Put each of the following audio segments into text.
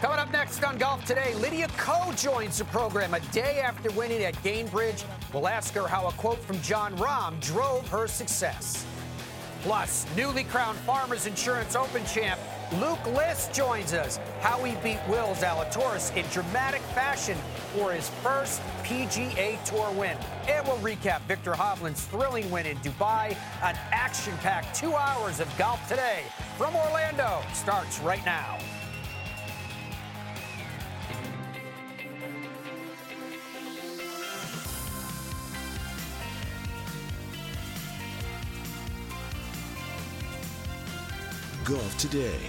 Coming up next on Golf Today, Lydia Ko joins the program a day after winning at Gainbridge. We'll ask her how a quote from Jon Rahm drove her success. Plus, newly crowned Farmers Insurance Open champ Luke List joins us. How he beat Will Zalatoris in dramatic fashion for his first PGA Tour win. And we'll recap Viktor Hovland's thrilling win in Dubai. An action-packed two hours of golf today from Orlando starts right now. Golf Today,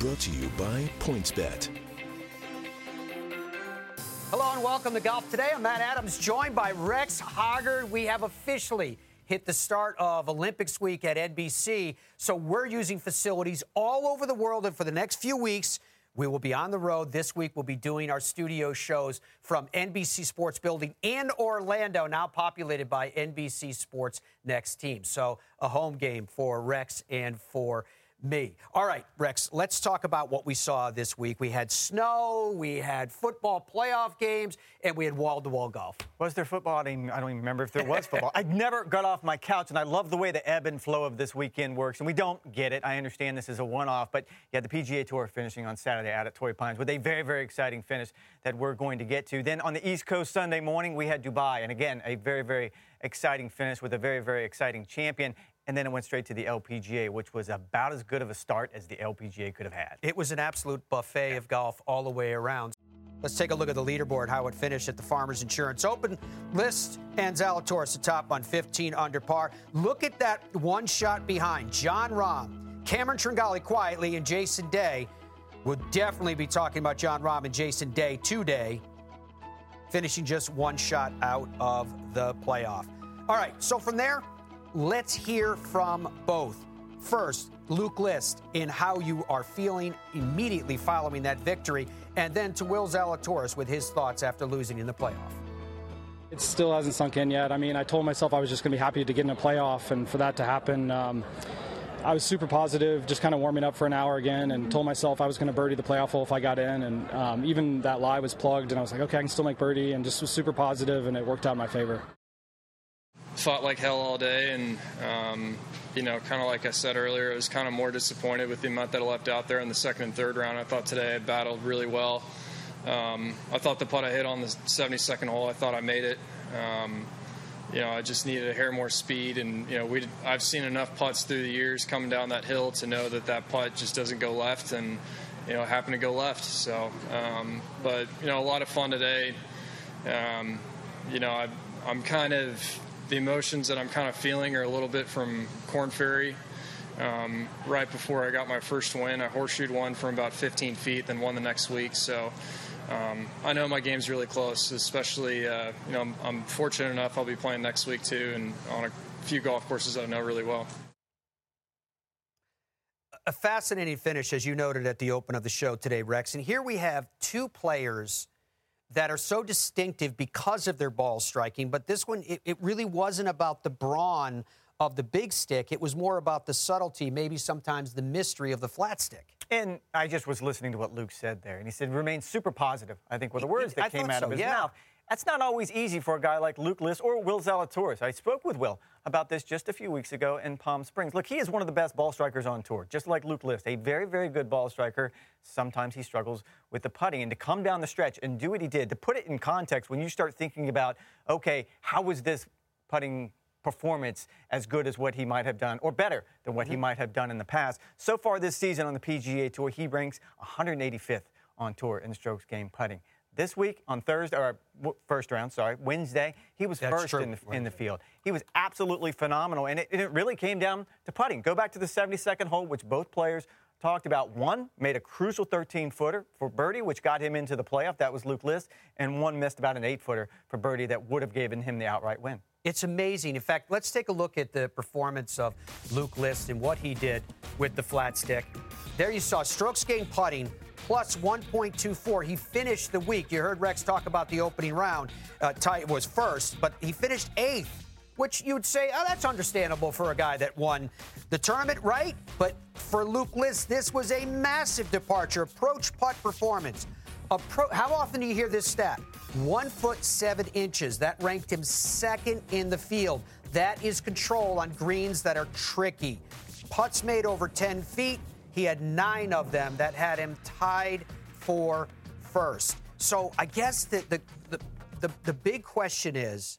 brought to you by PointsBet. Hello and welcome to Golf Today. I'm Matt Adams, joined by Rex Hoggard. We have officially hit the start of Olympics week at NBC, so we're using facilities all over the world, and for the next few weeks, we will be on the road. This week, we'll be doing our studio shows from NBC Sports Building in Orlando, now populated by NBC Sports Next Team. So, a home game for Rex and for me. All right, Rex, let's talk about what we saw this week. We had snow, we had football playoff games, and we had wall to wall golf. Was there football? I don't, even, I don't even remember if there was football. I never got off my couch, and I love the way the ebb and flow of this weekend works. And we don't get it. I understand this is a one off, but yeah, the PGA Tour finishing on Saturday out at Torrey Pines with a very, very exciting finish that we're going to get to. Then on the East Coast Sunday morning, we had Dubai, and again, a very, very exciting finish with a very, very exciting champion and then it went straight to the LPGA, which was about as good of a start as the LPGA could have had. It was an absolute buffet of golf all the way around. Let's take a look at the leaderboard, how it finished at the Farmers Insurance Open list. And Zalatoris atop on 15 under par. Look at that one shot behind. Jon Rahm, Cameron Tringale quietly, and Jason Day. We'll definitely be talking about Jon Rahm and Jason Day today, finishing just one shot out of the playoff. All right, so from there, Let's hear from both. First, Luke List in how you are feeling immediately following that victory, and then to Will Zalatoris with his thoughts after losing in the playoff. It still hasn't sunk in yet. I mean, I told myself I was just going to be happy to get in a playoff, and for that to happen, um, I was super positive, just kind of warming up for an hour again, and told myself I was going to birdie the playoff hole if I got in. And um, even that lie was plugged, and I was like, okay, I can still make birdie, and just was super positive, and it worked out in my favor fought like hell all day, and um, you know, kind of like I said earlier, I was kind of more disappointed with the amount that I left out there in the second and third round. I thought today I battled really well. Um, I thought the putt I hit on the 72nd hole, I thought I made it. Um, you know, I just needed a hair more speed, and you know, we I've seen enough putts through the years coming down that hill to know that that putt just doesn't go left, and you know, happened to go left. So, um, but you know, a lot of fun today. Um, you know, I, I'm kind of the emotions that I'm kind of feeling are a little bit from Korn Ferry. Um, right before I got my first win, I horseshoed one from about 15 feet, then won the next week. So um, I know my game's really close. Especially, uh, you know, I'm, I'm, fortunate enough I'll be playing next week too, and on a few golf courses I know really well. A fascinating finish, as you noted at the open of the show today, Rex. And here we have two players that are so distinctive because of their ball striking. But this one, it, it, really wasn't about the brawn of the big stick. It was more about the subtlety, maybe sometimes the mystery of the flat stick. And I just was listening to what Luke said there, and he said remain super positive. I think were the words that I came out so, of his yeah. mouth. That's not always easy for a guy like Luke List or Will Zalatoris. I spoke with Will about this just a few weeks ago in Palm Springs. Look, he is one of the best ball strikers on tour, just like Luke List, a very, very good ball striker. Sometimes he struggles with the putting. And to come down the stretch and do what he did, to put it in context, when you start thinking about, okay, how was this putting performance as good as what he might have done, or better than what mm-hmm. he might have done in the past. So far this season on the PGA Tour, he ranks 185th on tour in strokes gained putting. This week on Thursday, or first round, sorry, Wednesday, he was That's first in the, in the, field. He was absolutely phenomenal, and it, and it really came down to putting. Go back to the 72nd hole, which both players talked about. One made a crucial 13 footer for birdie, which got him into the playoff. That was Luke List, and one missed about an eight footer for birdie that would have given him the outright win. It's amazing. In fact, let's take a look at the performance of Luke List and what he did with the flat stick. There you saw strokes gained putting plus 1.24. He finished the week. You heard Rex talk about the opening round. Uh, Ty was first, but he finished eighth which you'd say, oh, that's understandable for a guy that won the tournament, right? But for Luke List, this was a massive departure. Approach putt performance. Appro- How often do you hear this stat? One foot seven inches. That ranked him second in the field. That is control on greens that are tricky. Putts made over 10 feet. He had nine of them that had him tied for first. So I guess the, the, the, the, the big question is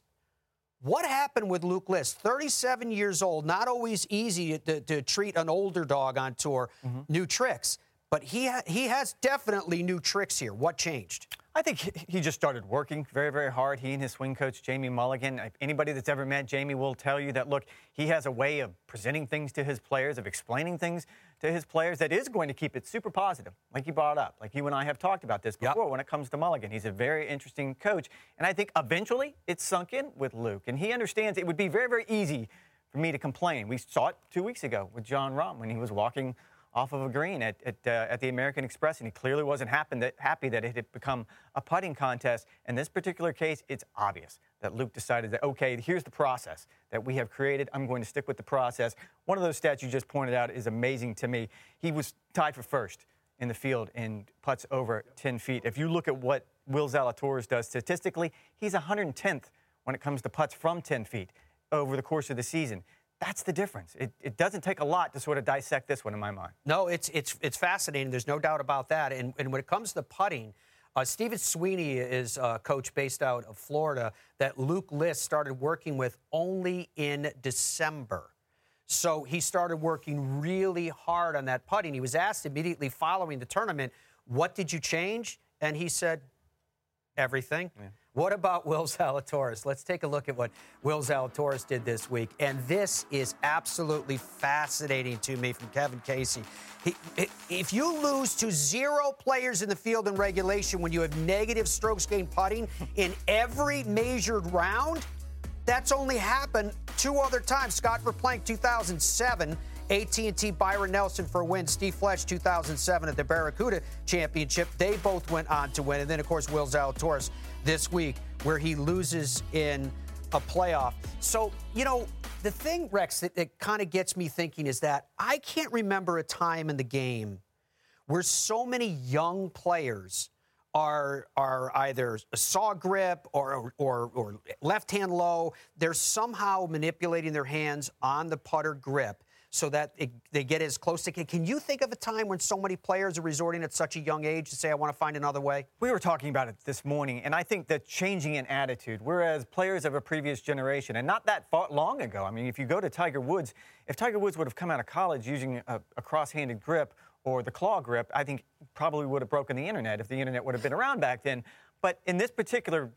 what happened with Luke List? 37 years old, not always easy to, to treat an older dog on tour. Mm-hmm. New tricks. But he, ha- he has definitely new tricks here. What changed? I think he- just started working very, very hard. He and his swing coach, Jamie Mulligan. Anybody that's ever met Jamie will tell you that, look, he has a way of presenting things to his players, of explaining things to his players that is going to keep it super positive, like you brought up. Like you and I have talked about this Yep. before when it comes to Mulligan. He's a very interesting coach. And I think eventually it's sunk in with Luke. And he understands it would be very, very easy for me to complain. We saw it two weeks ago with Jon Rahm when he was walking off of a green at, at, uh, at the American Express, and he clearly wasn't that, happy that it had become a putting contest. In this particular case, it's obvious that Luke decided that, okay, here's the process that we have created. I'm going to stick with the process. One of those stats you just pointed out is amazing to me. He was tied for first in the field in putts over 10 feet. If you look at what Will Zalatoris does statistically, he's 110th when it comes to putts from 10 feet over the course of the season. That's the difference. It, it doesn't take a lot to sort of dissect this one in my mind. No, it's it's it's fascinating. There's no doubt about that. And, and when it comes to putting, uh, Stephen Sweeney is a coach based out of Florida that Luke List started working with only in December. So he started working really hard on that putting. He was asked immediately following the tournament, "What did you change?" And he said, "Everything." What about Will Zalatoris? Let's take a look at what Will Zalatoris did this week. And this is absolutely fascinating to me from Kevin Casey. He, if you lose to zero players in the field in regulation when you have negative strokes gained putting in every measured round, that's only happened two other times. Scott Verplank, 2007. AT&T Byron Nelson for a win. Steve Flesch, 2007 at the Barracuda Championship. They both went on to win. And then, of course, Will Zalatoris this week, where he loses in a playoff. So, you know, the thing, Rex, that, that kind of gets me thinking is that I can't remember a time in the game where so many young players are are either a saw grip or or, or left hand low. They're somehow manipulating their hands on the putter grip so that it, they get as close to. Can you think of a time when so many players are resorting at such a young age to say, "I want to find another way"? We were talking about it this morning, and I think that changing in attitude, whereas players of a previous generation, and not that far, long ago, I mean, if you go to Tiger Woods, if Tiger Woods would have come out of college using a, a cross-handed grip or the claw grip, I think probably would have broken the internet if the internet would have been around back then. But in this particular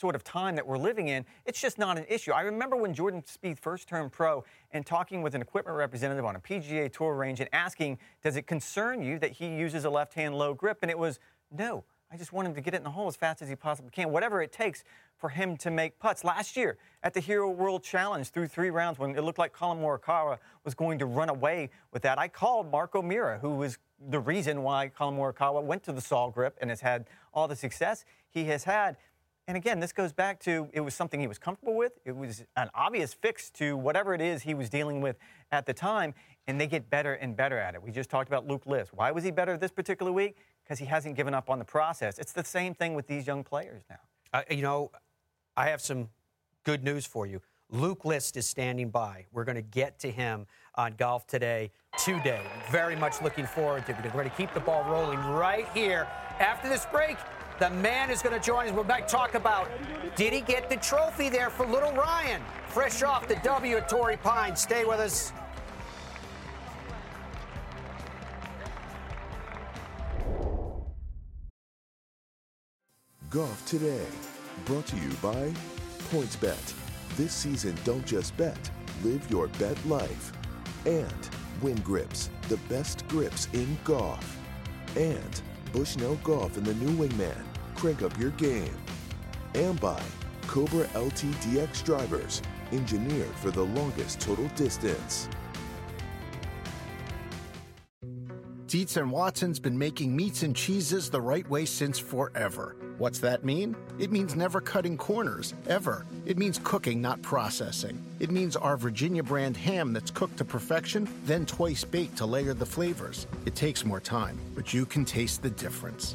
sort of time that we're living in, it's just not an issue. I remember when Jordan Spieth first turned pro and talking with an equipment representative on a PGA Tour range and asking, "Does it concern you that he uses a left-hand low grip?" And it was, "No, I just want him to get it in the hole as fast as he possibly can, whatever it takes for him to make putts." Last year at the Hero World Challenge, through three rounds, when it looked like Collin Morikawa was going to run away with that, I called Marco Mira, who was the reason why Collin Morikawa went to the saw grip and has had all the success he has had. And again, this goes back to it was something he was comfortable with. It was an obvious fix to whatever it is he was dealing with at the time, and they get better and better at it. We just talked about Luke List. Why was he better this particular week? Because he hasn't given up on the process. It's the same thing with these young players now. Uh, you know, I have some good news for you. Luke List is standing by. We're going to get to him on Golf Today today. Very much looking forward to it. We're going to keep the ball rolling right here. After this break, the man is going to join us. We're back talk about did he get the trophy there for little Ryan? Fresh off the W at Torrey Pine. Stay with us. Golf Today, brought to you by PointsBet. This season, don't just bet, live your bet life. And Winn Grips, the best grips in golf. And Bushnell Golf and the new Wingman, crank up your game. And by Cobra LTDX drivers, engineered for the longest total distance. Dietz and Watson's been making meats and cheeses the right way since forever. What's that mean? It means never cutting corners, ever. It means cooking, not processing. It means our Virginia brand ham that's cooked to perfection, then twice baked to layer the flavors. It takes more time, but you can taste the difference.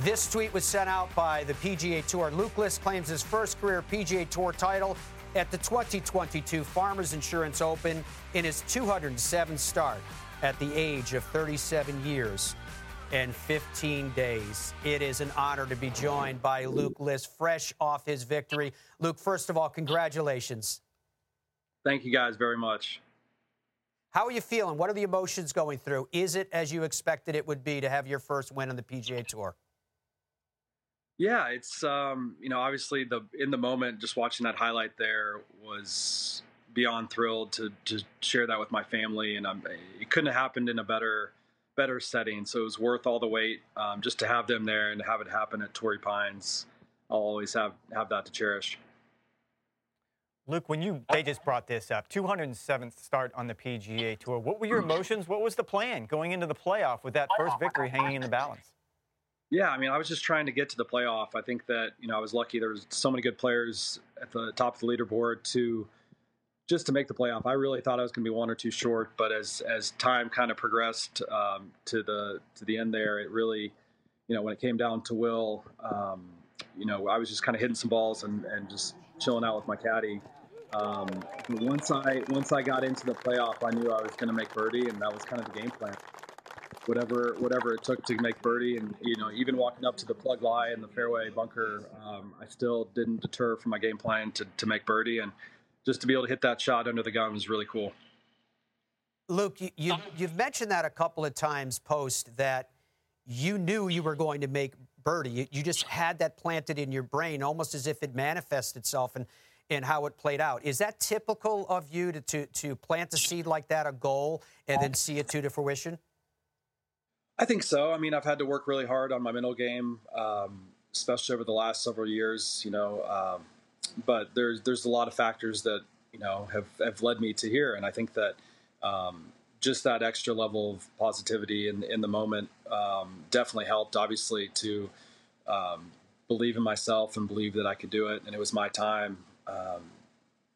This tweet was sent out by the PGA Tour. Luke List claims his first career PGA Tour title at the 2022 Farmers Insurance Open in his 207th start at the age of 37 years and 15 days. It is an honor to be joined by Luke List, fresh off his victory. Luke, first of all, congratulations. Thank you guys very much. How are you feeling? What are the emotions going through? Is it as you expected it would be to have your first win on the PGA Tour? Yeah, it's um, you know obviously the in the moment just watching that highlight there was beyond thrilled to to share that with my family, and I'm, it couldn't have happened in a better better setting. So it was worth all the wait um, just to have them there and to have it happen at Torrey Pines. I'll always have have that to cherish. Luke, when you they just brought this up, 207th start on the PGA Tour. What were your emotions? What was the plan going into the playoff with that first victory hanging in the balance? Yeah, I mean, I was just trying to get to the playoff. I think that you know I was lucky. There was so many good players at the top of the leaderboard to just to make the playoff. I really thought I was going to be one or two short, but as as time kind of progressed um, to the to the end there, it really, you know, when it came down to Will, um, you know, I was just kind of hitting some balls and, and just chilling out with my caddy. Um, once I once I got into the playoff, I knew I was going to make birdie, and that was kind of the game plan whatever whatever it took to make birdie. And you know, even walking up to the plug lie in the fairway bunker, um, I still didn't deter from my game plan to to make birdie. And just to be able to hit that shot under the gun was really cool. Luke, you, you you've mentioned that a couple of times post that you knew you were going to make birdie. You, you just had that planted in your brain, almost as if it manifested itself and and how it played out. Is that typical of you to, to, to plant a seed like that, a goal, and then see it to to fruition? I think so. I mean, I've had to work really hard on my mental game, um, especially over the last several years. You know, um, but there's there's a lot of factors that you know have have led me to here, and I think that um, just that extra level of positivity in in the moment um, definitely helped. Obviously, to um, believe in myself and believe that I could do it, and it was my time. Um,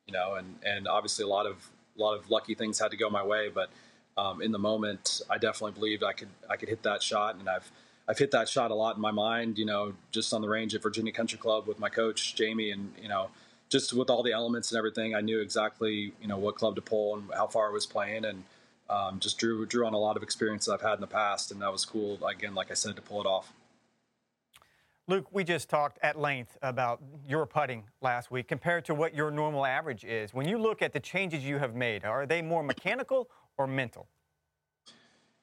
you know, and and obviously a lot of a lot of lucky things had to go my way, but um, in the moment, I definitely believed I could I could hit that shot, and I've I've hit that shot a lot in my mind. You know, just on the range at Virginia Country Club with my coach Jamie, and you know, just with all the elements and everything, I knew exactly you know what club to pull and how far I was playing, and um, just drew drew on a lot of experience that I've had in the past, and that was cool. Again, like I said, to pull it off. Luke, we just talked at length about your putting last week compared to what your normal average is. When you look at the changes you have made, are they more mechanical or mental?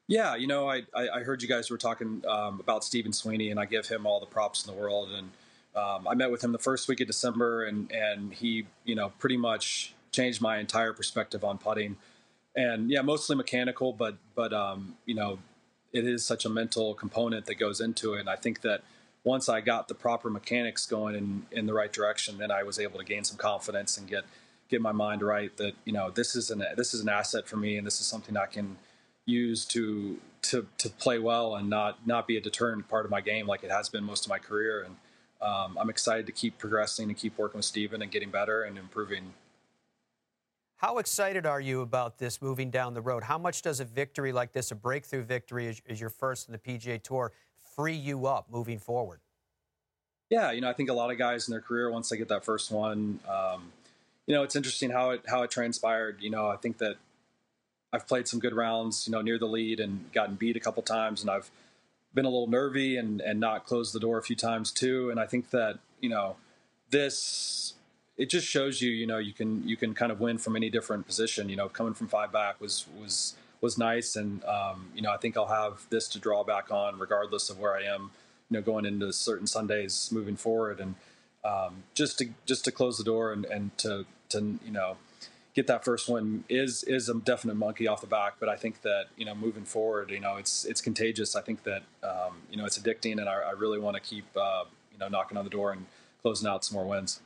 Yeah, you know, I, I heard you guys were talking um, about Stephen Sweeney, and I give him all the props in the world. And um, I met with him the first week of December, and and he, you know, pretty much changed my entire perspective on putting. And yeah, mostly mechanical, but but um, you know, it is such a mental component that goes into it. And I think that once I got the proper mechanics going in in the right direction, then I was able to gain some confidence and get get my mind right that you know this is an this is an asset for me and this is something I can use to to to play well and not not be a deterrent part of my game like it has been most of my career and um, I'm excited to keep progressing and keep working with Stephen and getting better and improving. How excited are you about this moving down the road? How much does a victory like this, a breakthrough victory as, as your first in the PGA Tour, free you up moving forward? Yeah, you know, I think a lot of guys in their career, once they get that first one, um, you know, it's interesting how it how it transpired. You know, I think that I've played some good rounds, you know, near the lead and gotten beat a couple times, and I've been a little nervy and and not closed the door a few times too. And I think that you know this it just shows you, you know, you can you can kind of win from any different position. You know, coming from five back was was was nice, and um, you know, I think I'll have this to draw back on regardless of where I am. You know, going into certain Sundays moving forward, and um, just to just to close the door and, and to to you know get that first one is is a definite monkey off the back. But I think that you know moving forward, you know it's it's contagious. I think that um, you know it's addicting, and I, I really want to keep uh, you know knocking on the door and closing out some more wins.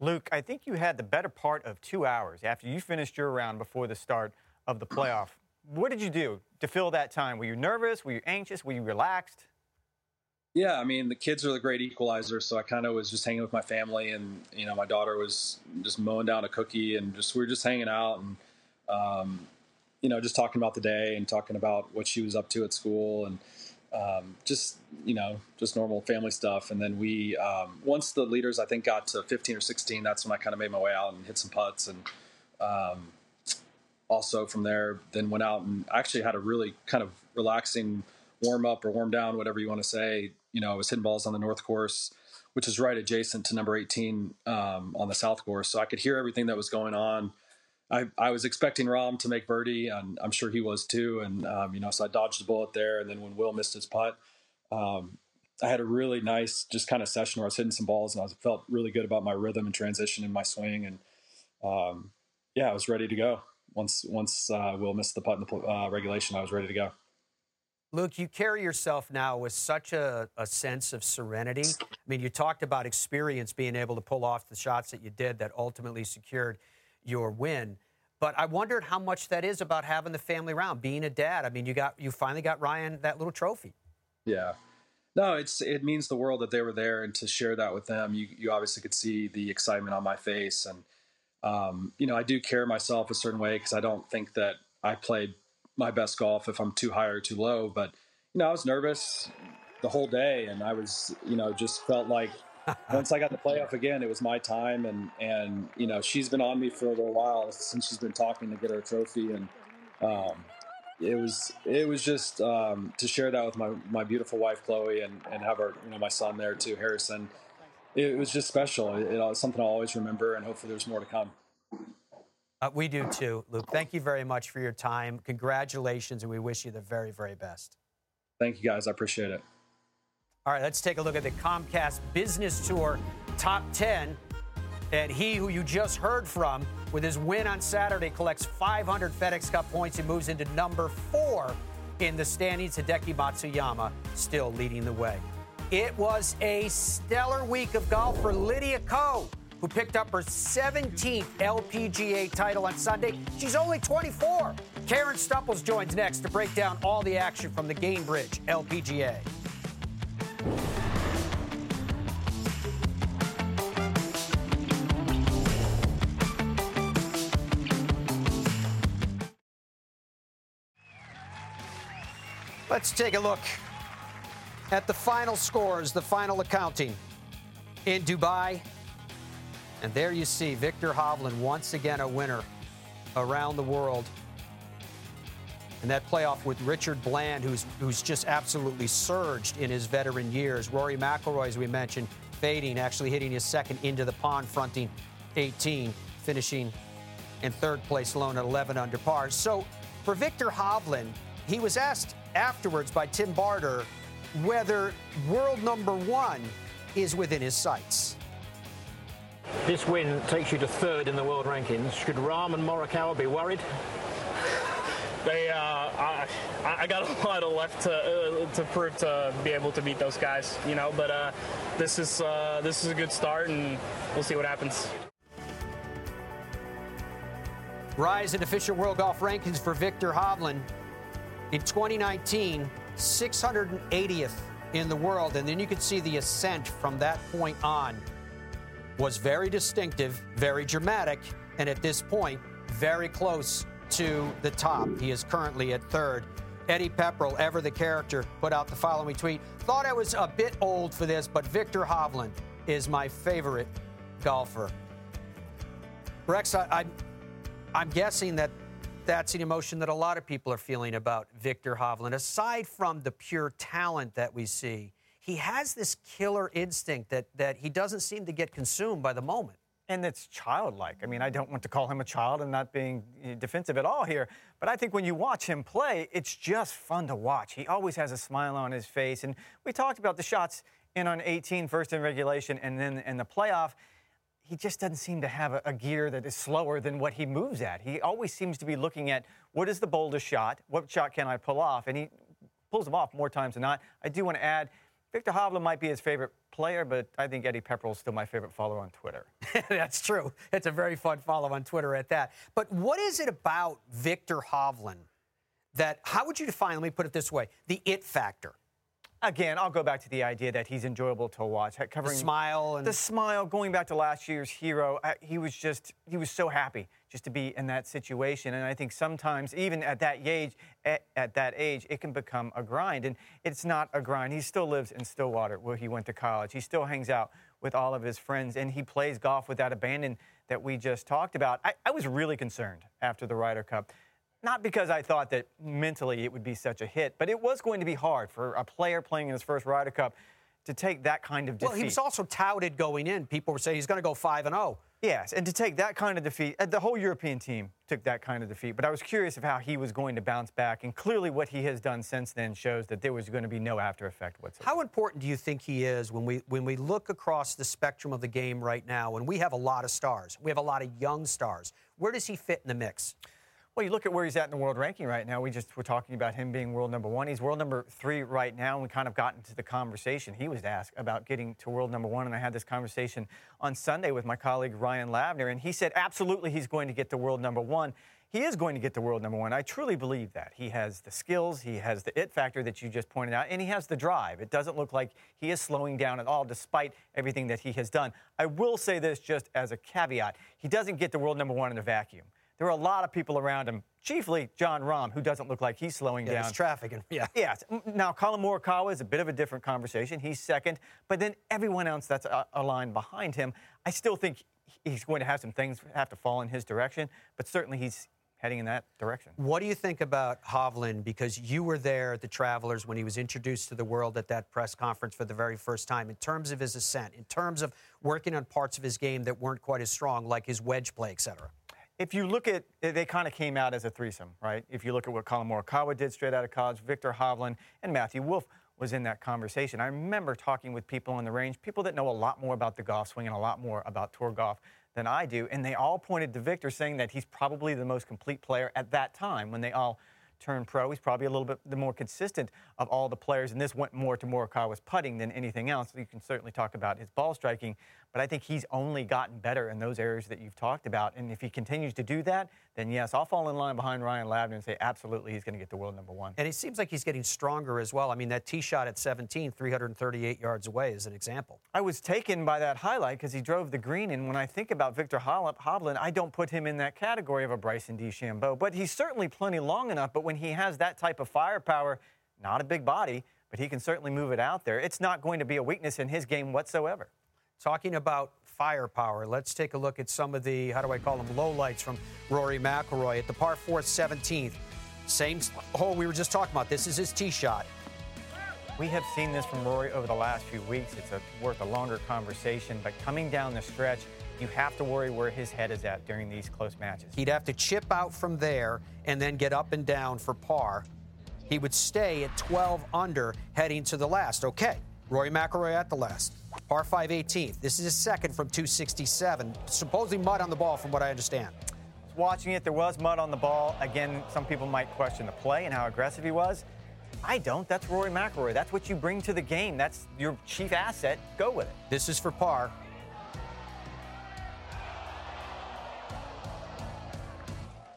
Luke, I think you had the better part of two hours after you finished your round before the start of the playoff. What did you do to fill that time? Were you nervous? Were you anxious? Were you relaxed? Yeah, I mean the kids are the great equalizer, so I kind of was just hanging with my family, and you know my daughter was just mowing down a cookie, and just we were just hanging out, and um, you know just talking about the day and talking about what she was up to at school, and um, just you know just normal family stuff. And then we um, once the leaders I think got to 15 or 16, that's when I kind of made my way out and hit some putts, and um, also from there then went out and actually had a really kind of relaxing warm up or warm down, whatever you want to say, you know, I was hitting balls on the north course, which is right adjacent to number 18 um, on the south course. So I could hear everything that was going on. I, I was expecting Rahm to make birdie, and I'm sure he was too. And um, you know, so I dodged the bullet there. And then when Will missed his putt, um, I had a really nice, just kind of session where I was hitting some balls, and I was, felt really good about my rhythm and transition in my swing. And um, yeah, I was ready to go. Once once uh, Will missed the putt in the uh, regulation, I was ready to go. Luke, you carry yourself now with such a, a, sense of serenity. I mean, you talked about experience being able to pull off the shots that you did that ultimately secured your win. But I wondered how much that is about having the family around, being a dad. I mean, you got you finally got Ryan that little trophy. Yeah. No, it's it means the world that they were there and to share that with them. You you obviously could see the excitement on my face and um, you know, I do care myself a certain way because I don't think that I played my best golf if I'm too high or too low. But you know, I was nervous the whole day, and I was you know just felt like once I got the playoff again, it was my time, and and you know she's been on me for a little while since she's been talking to get her trophy, and um, it was it was just um, to share that with my my beautiful wife Chloe, and and have our you know my son there too, Harrison. It, was just special. It, it was something I'll always remember, and hopefully there's more to come. Uh, we do too, Luke. Thank you very much for your time. Congratulations, and we wish you the very, very best. Thank you, guys. I appreciate it. All right, let's take a look at the Comcast Business Tour Top 10. And he who you just heard from with his win on Saturday collects 500 FedEx Cup points and moves into number four in the standings. Hideki Matsuyama still leading the way. It was a stellar week of golf for Lydia Ko who picked up her 17th LPGA title on Sunday. She's only 24. Karen Stupples joins next to break down all the action from the Gainbridge LPGA. Let's take a look at the final scores, the final accounting in Dubai and there you see Viktor Hovland once again a winner around the world. And that playoff with Richard Bland, who's who's just absolutely surged in his veteran years. Rory McIlroy, as we mentioned, fading, actually hitting his second into the pond, fronting 18, finishing in third place alone at 11 under par. So for Viktor Hovland, he was asked afterwards by Tim Barter whether world number one is within his sights. This win takes you to third in the world rankings. Should Rahm and Morikawa be worried? They, uh, I, I got a lot of left to uh, to prove to be able to beat those guys, you know. But uh, this is uh, this is a good start, and we'll see what happens. Rise in official world golf rankings for Viktor Hovland in 2019, 680th in the world, and then you can see the ascent from that point on was very distinctive, very dramatic, and at this point, very close to the top. He is currently at third. Eddie Pepperell, ever the character, put out the following tweet. Thought I was a bit old for this, but Viktor Hovland is my favorite golfer. Rex, I, I'm guessing that that's an emotion that a lot of people are feeling about Viktor Hovland. Aside from the pure talent that we see, he has this killer instinct that, that he doesn't seem to get consumed by the moment. And it's childlike. I mean, I don't want to call him a child and not being eh, defensive at all here, but I think when you watch him play, it's just fun to watch. He always has a smile on his face. And we talked about the shots in on 18, first in regulation, and then in the playoff he just doesn't seem to have a, a, gear that is slower than what he moves at. He always seems to be looking at what is the boldest shot, what shot can I pull off, and he pulls them off more times than not. I do want to add, Viktor Hovland might be his favorite player, but I think Eddie Pepperell is still my favorite follower on Twitter. That's true. It's a very fun follow on Twitter at that. But what is it about Viktor Hovland that, how would you define, let me put it this way, the it factor? Again, I'll go back to the idea that he's enjoyable to watch. Covering the smile and the smile. Going back to last year's hero, he was just he was so happy just to be in that situation. And I think sometimes, even at that age, at, at, that age, it can become a grind. And it's not a grind. He still lives in Stillwater, where he went to college. He still hangs out with all of his friends, and he plays golf with that abandon that we just talked about. I, I was really concerned after the Ryder Cup not because I thought that mentally it would be such a hit, but it was going to be hard for a player playing in his first Ryder Cup to take that kind of defeat. Well, he was also touted going in. People were saying he's going to go 5 and 0. Yes, and to take that kind of defeat, the whole European team took that kind of defeat. But I was curious of how he was going to bounce back, and clearly what he has done since then shows that there was going to be no after effect whatsoever. How important do you think he is when we when we look across the spectrum of the game right now? And we have a lot of stars, we have a lot of young stars. Where does he fit in the mix? Well, you look at where he's at in the world ranking right now. We just were talking about him being world number one. He's world number three right now. And we kind of got into the conversation. He was asked about getting to world number one. And I had this conversation on Sunday with my colleague Ryan Lavner. And he said, absolutely, he's going to get to world number one. He is going to get to world number one. I truly believe that. He has the skills, he has the it factor that you just pointed out, and he has the drive. It doesn't look like he is slowing down at all, despite everything that he has done. I will say this just as a caveat he doesn't get to world number one in a vacuum there are a lot of people around him, chiefly Jon Rahm, who doesn't look like he's slowing yeah, down. traffic. And, Yeah. Yes. Now, Collin Morikawa is a bit of a different conversation. He's second, but then everyone else that's uh, aligned behind him, I still think he's going to have some things have to fall in his direction, but certainly he's heading in that direction. What do you think about Hovland? Because you were there at the Travelers when he was introduced to the world at that press conference for the very first time. In terms of his ascent, in terms of working on parts of his game that weren't quite as strong, like his wedge play, et cetera if you look at, they kind of came out as a threesome, right? If you look at what Collin Morikawa did straight out of college, Viktor Hovland and Matthew Wolff was in that conversation. I remember talking with people on the range, people that know a lot more about the golf swing and a lot more about tour golf than I do, and they all pointed to Victor saying that he's probably the most complete player at that time when they all turned pro. He's probably a little bit the more consistent of all the players, and this went more to Morikawa's putting than anything else. You can certainly talk about his ball striking, but I think he's only gotten better in those areas that you've talked about. And if he continues to do that, then yes, I'll fall in line behind Ryan Lavner and say absolutely he's going to get the world number one. And it seems like he's getting stronger as well. I mean, that tee shot at 17, 338 yards away is an example. I was taken by that highlight because he drove the green. And when I think about Viktor Hovland, I don't put him in that category of a Bryson DeChambeau. But he's certainly plenty long enough. But when he has that type of firepower, not a big body, but he can certainly move it out there. It's not going to be a weakness in his game whatsoever. Talking about firepower, let's take a look at some of the, how do I call them, lowlights from Rory McIlroy at the par 4 17th. Same hole we were just talking about. This is his tee shot. We have seen this from Rory over the last few weeks. It's a, worth a longer conversation, but coming down the stretch, you have to worry where his head is at during these close matches. He'd have to chip out from there and then get up and down for par. He would stay at 12 under heading to the last. Okay, Rory McIlroy at the last. Par 5 18th. This is his second from 267. Supposedly mud on the ball, from what I understand. Watching it, there was mud on the ball. Again, some people might question the play and how aggressive he was. I don't. That's Rory McIlroy. That's what you bring to the game. That's your chief asset. Go with it. This is for par.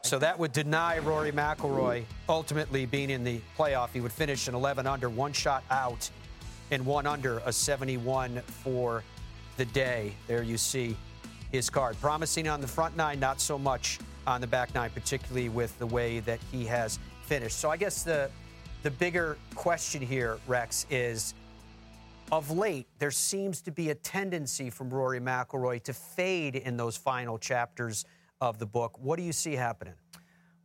So that would deny Rory McIlroy ultimately being in the playoff. He would finish an 11 under, one shot out and one under a 71 for the day. There you see his card. Promising on the front nine, not so much on the back nine, particularly with the way that he has finished. So I guess the the bigger question here, Rex, is of late there seems to be a tendency from Rory McIlroy to fade in those final chapters of the book. What do you see happening?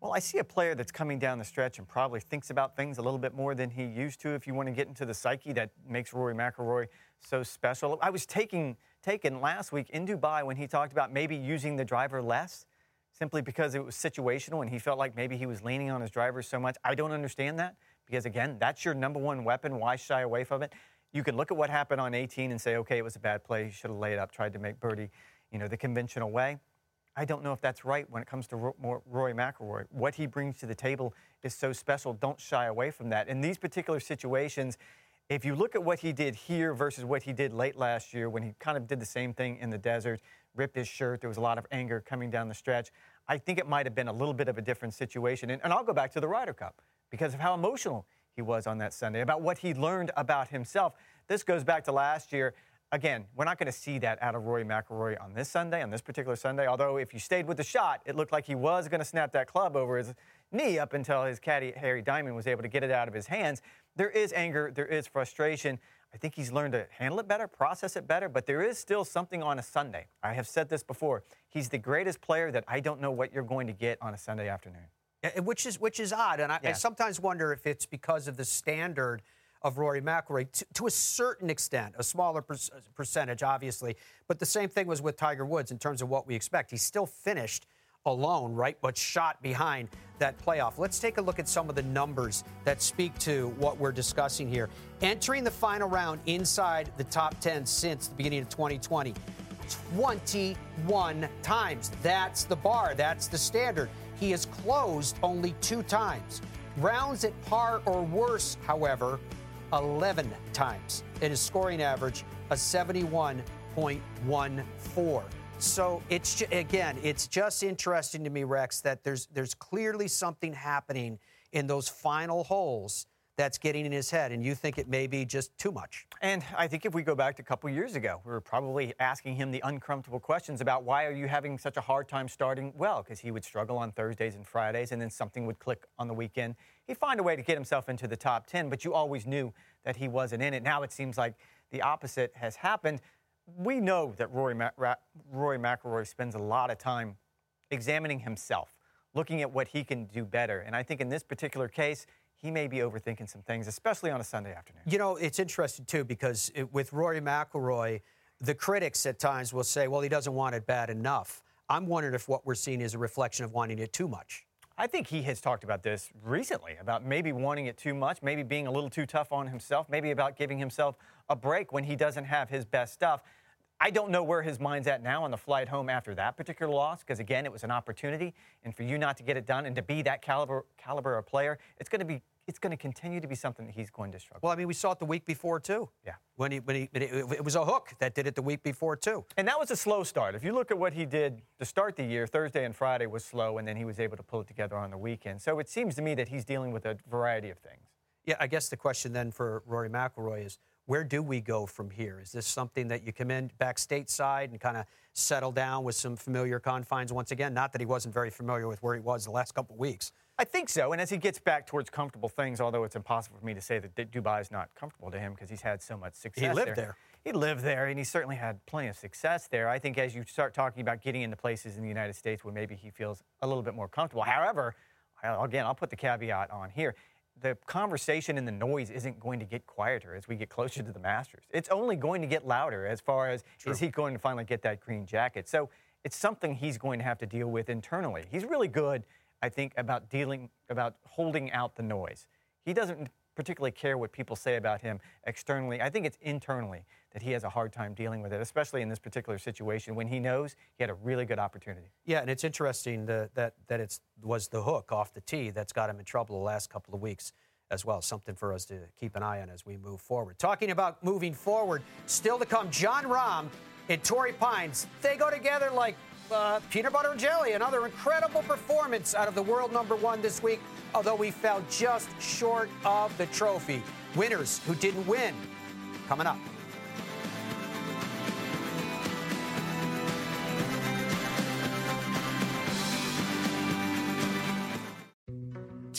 Well, I see a player that's coming down the stretch and probably thinks about things a little bit more than he used to. If you want to get into the psyche that makes Rory McIlroy so special, I was taking taken last week in Dubai when he talked about maybe using the driver less, simply because it was situational and he felt like maybe he was leaning on his driver so much. I don't understand that because again, that's your number one weapon. Why shy away from it? You can look at what happened on 18 and say, okay, it was a bad play. He should have laid up, tried to make birdie, you know, the conventional way. I don't know if that's right when it comes to Rory McIlroy. What he brings to the table is so special. Don't shy away from that. In these particular situations, if you look at what he did here versus what he did late last year when he kind of did the same thing in the desert, ripped his shirt, there was a lot of anger coming down the stretch. I think it might have been a little bit of a different situation. And, and I'll go back to the Ryder Cup because of how emotional he was on that Sunday, about what he learned about himself. This goes back to last year again, we're not going to see that out of Rory McIlroy on this Sunday, on this particular Sunday. Although, if you stayed with the shot, it looked like he was going to snap that club over his knee up until his caddy Harry Diamond was able to get it out of his hands. There is anger, there is frustration. I think he's learned to handle it better, process it better, but there is still something on a Sunday. I have said this before. He's the greatest player that I don't know what you're going to get on a Sunday afternoon. Which is which is odd, and I, yeah. I sometimes wonder if it's because of the standard of Rory McIlroy to, to a certain extent, a smaller per- uh, percentage, obviously. But the same thing was with Tiger Woods in terms of what we expect. He still finished alone, right, but shot behind that playoff. Let's take a look at some of the numbers that speak to what we're discussing here. Entering the final round inside the top 10 since the beginning of 2020. 21 times. That's the bar. That's the standard. He has closed only two times. Rounds at par or worse, however, 11 times and his scoring average a 71.14. So it's again, it's just interesting to me, Rex, that there's there's clearly something happening in those final holes that's getting in his head, and you think it may be just too much. And I think if we go back to a couple years ago, we were probably asking him the uncomfortable questions about why are you having such a hard time starting well? Because he would struggle on Thursdays and Fridays, and then something would click on the weekend. He'd find a way to get himself into the top 10, but you always knew that he wasn't in it. Now it seems like the opposite has happened. We know that Rory, Ma- Ra- Rory McIlroy spends a lot of time examining himself, looking at what he can do better. And I think in this particular case, he may be overthinking some things, especially on a Sunday afternoon. You know, it's interesting too because it, with Rory McIlroy, the critics at times will say, "Well, he doesn't want it bad enough." I'm wondering if what we're seeing is a reflection of wanting it too much. I think he has talked about this recently about maybe wanting it too much, maybe being a little too tough on himself, maybe about giving himself a break when he doesn't have his best stuff. I don't know where his mind's at now on the flight home after that particular loss, because again, it was an opportunity, and for you not to get it done and to be that caliber caliber of player, it's going to be it's going to continue to be something that he's going to struggle. Well, I mean, we saw it the week before too. Yeah. When he, when he, it, it was a hook that did it the week before too. And that was a slow start. If you look at what he did to start the year, Thursday and Friday was slow, and then he was able to pull it together on the weekend. So it seems to me that he's dealing with a variety of things. Yeah, I guess the question then for Rory McIlroy is, where do we go from here? Is this something that you come in back stateside and kind of settle down with some familiar confines once again? Not that he wasn't very familiar with where he was the last couple of weeks. I think so. And as he gets back towards comfortable things, although it's impossible for me to say that Dubai is not comfortable to him because he's had so much success. He lived there. there. He lived there, and he certainly had plenty of success there. I think as you start talking about getting into places in the United States where maybe he feels a little bit more comfortable. However, again, I'll put the caveat on here. The conversation and the noise isn't going to get quieter as we get closer to the Masters. It's only going to get louder as far as True. is he going to finally get that green jacket. So it's something he's going to have to deal with internally. He's really good I think, about dealing, about holding out the noise. He doesn't particularly care what people say about him externally. I think it's internally that he has a hard time dealing with it, especially in this particular situation when he knows he had a really good opportunity. Yeah, and it's interesting that that, that it was the hook off the tee that's got him in trouble the last couple of weeks as well. Something for us to keep an eye on as we move forward. Talking about moving forward, still to come, Jon Rahm and Torrey Pines. They go together like uh, peanut butter and jelly. Another incredible performance out of the world number one this week, although we fell just short of the trophy. Winners who didn't win coming up.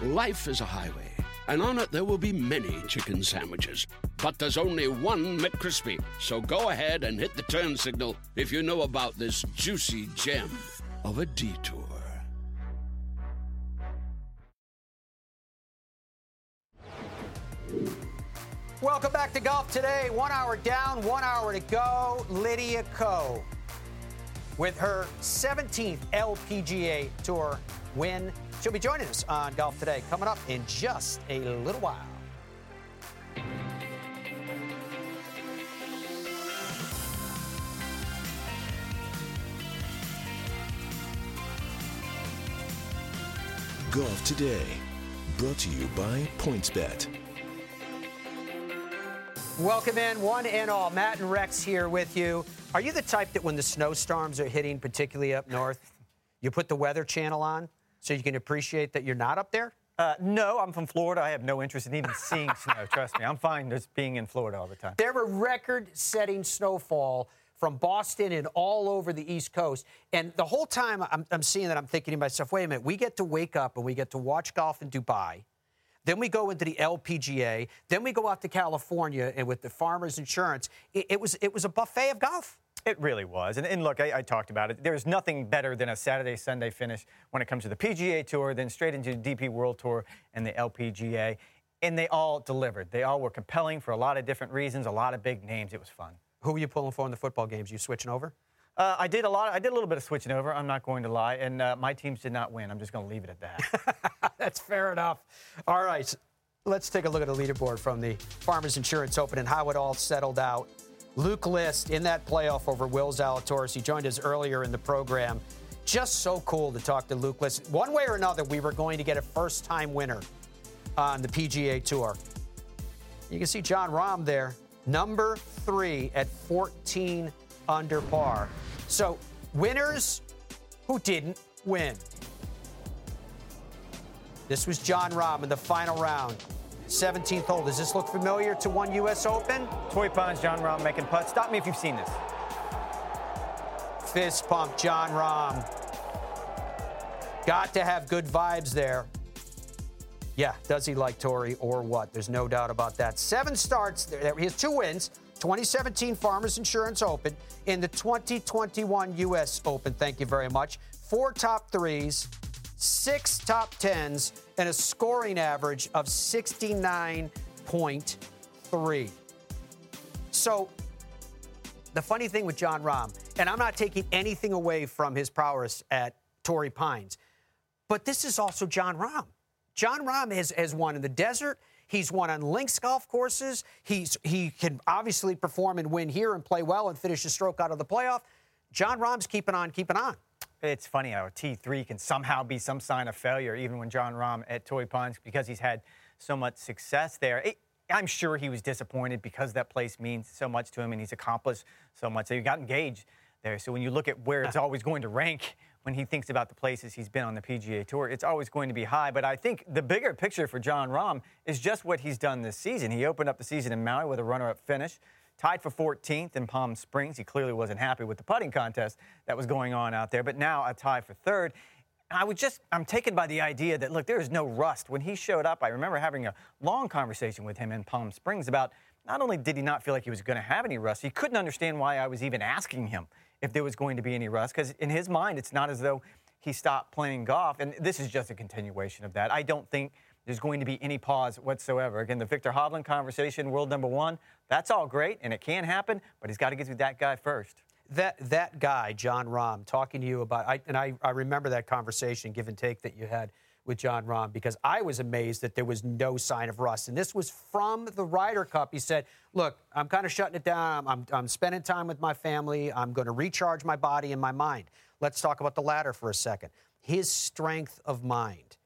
Life is a highway, and on it there will be many chicken sandwiches. But there's only one McCrispy. So go ahead and hit the turn signal if you know about this juicy gem of a detour. Welcome back to Golf Today. One hour down, one hour to go. Lydia Ko with her 17th LPGA Tour win. She'll be joining us on Golf Today coming up in just a little while. Golf Today, brought to you by PointsBet. Welcome in, one and all. Matt and Rex here with you. Are you the type that when the snowstorms are hitting, particularly up north, you put the Weather Channel on so you can appreciate that you're not up there? Uh, no, I'm from Florida. I have no interest in even seeing snow. Trust me, I'm fine just being in Florida all the time. There were record-setting snowfall from Boston and all over the East Coast. And the whole time I'm, I'm seeing that, I'm thinking to myself, wait a minute, we get to wake up and we get to watch golf in Dubai. Then we go into the LPGA. Then we go out to California and with the Farmers Insurance, it, it was it was a buffet of golf. It really was. And, and look, I, I, talked about it. There's nothing better than a Saturday, Sunday finish when it comes to the PGA Tour, then straight into the DP World Tour and the LPGA. And they all delivered. They all were compelling for a lot of different reasons, a lot of big names. It was fun. Who were you pulling for in the football games? You switching over? Uh, I did a lot. I did a little bit of switching over. I'm not going to lie, and uh, my teams did not win. I'm just going to leave it at that. That's fair enough. All right, let's take a look at the leaderboard from the Farmers Insurance Open and how it all settled out. Luke List in that playoff over Will Zalatoris. He joined us earlier in the program. Just so cool to talk to Luke List. One way or another, we were going to get a first-time winner on the PGA Tour. You can see Jon Rahm there, number three at 14 under par. So, winners who didn't win. This was Jon Rahm in the final round. 17th hole. Does this look familiar to one U.S. Open? Torrey Pines, Jon Rahm making putts. Stop me if you've seen this. Fist pump, Jon Rahm. Got to have good vibes there. Yeah, does he like Torrey or what? There's no doubt about that. Seven starts. There, he has two wins. 2017 Farmers Insurance Open in the 2021 U.S. Open. Thank you very much. Four top threes, six top tens, and a scoring average of 69.3. So, the funny thing with Jon Rahm, and I'm not taking anything away from his prowess at Torrey Pines, but this is also Jon Rahm. Jon Rahm has, has won in the desert. He's won on links golf courses. He's he can obviously perform and win here and play well and finish a stroke out of the playoff. Jon Rahm's keeping on, keeping on. It's funny how a T3 can somehow be some sign of failure, even when Jon Rahm at Torrey Pines, because he's had so much success there. It, I'm sure he was disappointed because that place means so much to him and he's accomplished so much. So he got engaged there. So when you look at where it's ah. always going to rank when he thinks about the places he's been on the PGA Tour, it's always going to be high. But I think the bigger picture for Jon Rahm is just what he's done this season. He opened up the season in Maui with a runner-up finish tied for 14th in Palm Springs. He clearly wasn't happy with the putting contest that was going on out there, but now a tie for third. I was just, I'm taken by the idea that, look, there is no rust. When he showed up, I remember having a long conversation with him in Palm Springs about not only did he not feel like he was going to have any rust, he couldn't understand why I was even asking him if there was going to be any rust, because in his mind, it's not as though he stopped playing golf. And this is just a continuation of that. I don't think there's going to be any pause whatsoever. Again, the Viktor Hovland conversation, world number one, that's all great, and it can happen, but he's got to get through that guy first. That, that guy, Jon Rahm, talking to you about, I, and I, I remember that conversation, give and take, that you had with Jon Rahm because I was amazed that there was no sign of rust. And this was from the Ryder Cup. He said, Look, I'm kind of shutting it down. I'm, I'm spending time with my family. I'm going to recharge my body and my mind. Let's talk about the latter for a second. His strength of mind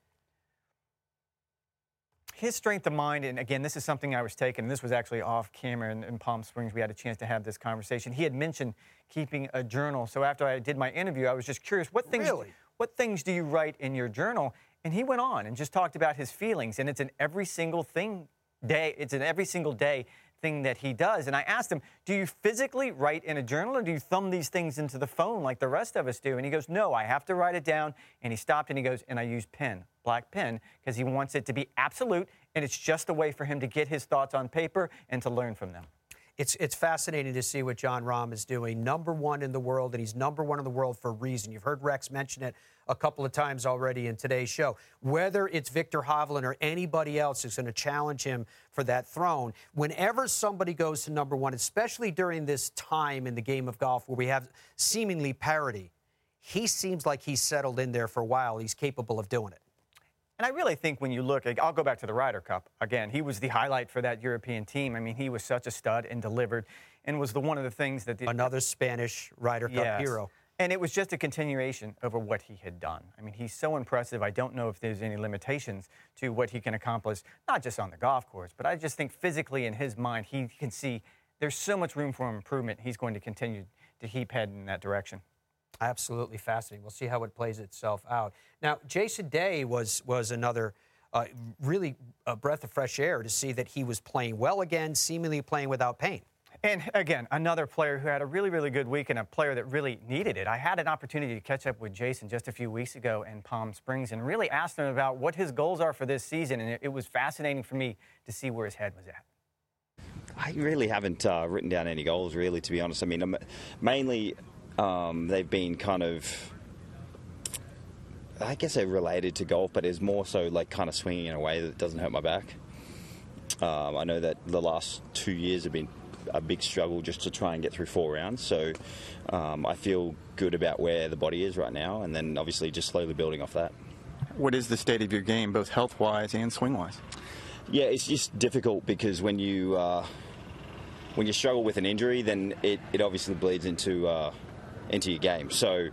his strength of mind, and again, this is something I was taking, this was actually off camera in, in, Palm Springs. We had a chance to have this conversation. He had mentioned keeping a journal. So after I did my interview, I was just curious, what things, really? what things do you write in your journal? And he went on and just talked about his feelings, and it's in every single thing day, it's in every single day thing that he does. And I asked him, Do you physically write in a journal or do you thumb these things into the phone like the rest of us do? And he goes, No, I have to write it down. And he stopped and he goes, And I use pen, black pen, because he wants it to be absolute and it's just a way for him to get his thoughts on paper and to learn from them. It's, it's fascinating to see what Jon Rahm is doing. Number one in the world, and he's number one in the world for a reason. You've heard Rex mention it a couple of times already in today's show. Whether it's Viktor Hovland or anybody else who's going to challenge him for that throne, whenever somebody goes to number one, especially during this time in the game of golf where we have seemingly parity, he seems like he's settled in there for a while. He's capable of doing it. And I really think when you look, I'll go back to the Ryder Cup. Again, he was the highlight for that European team. I mean, he was such a stud and delivered and was the one of the things that the, another Spanish Ryder Cup yes. hero. And it was just a continuation over what he had done. I mean, he's so impressive. I don't know if there's any limitations to what he can accomplish, not just on the golf course, but I just think physically in his mind, he can see there's so much room for improvement. He's going to continue to keep heading in that direction. Absolutely fascinating. We'll see how it plays itself out. Now, Jason Day was was another uh, really a breath of fresh air to see that he was playing well again, seemingly playing without pain. And again, another player who had a really, really good week and a player that really needed it. I had an opportunity to catch up with Jason just a few weeks ago in Palm Springs and really asked him about what his goals are for this season. And it, was fascinating for me to see where his head was at. I really haven't uh, written down any goals, really, to be honest. I mean, I'm mainly um, they've been kind of, I guess they're related to golf, but it's more so like kind of swinging in a way that doesn't hurt my back. Um, I know that the last two years have been a big struggle just to try and get through four rounds. So um, I feel good about where the body is right now, and then obviously just slowly building off that. What is the state of your game, both health wise and swing wise? Yeah, it's just difficult because when you uh, when you struggle with an injury, then it, it obviously bleeds into uh, into your game. So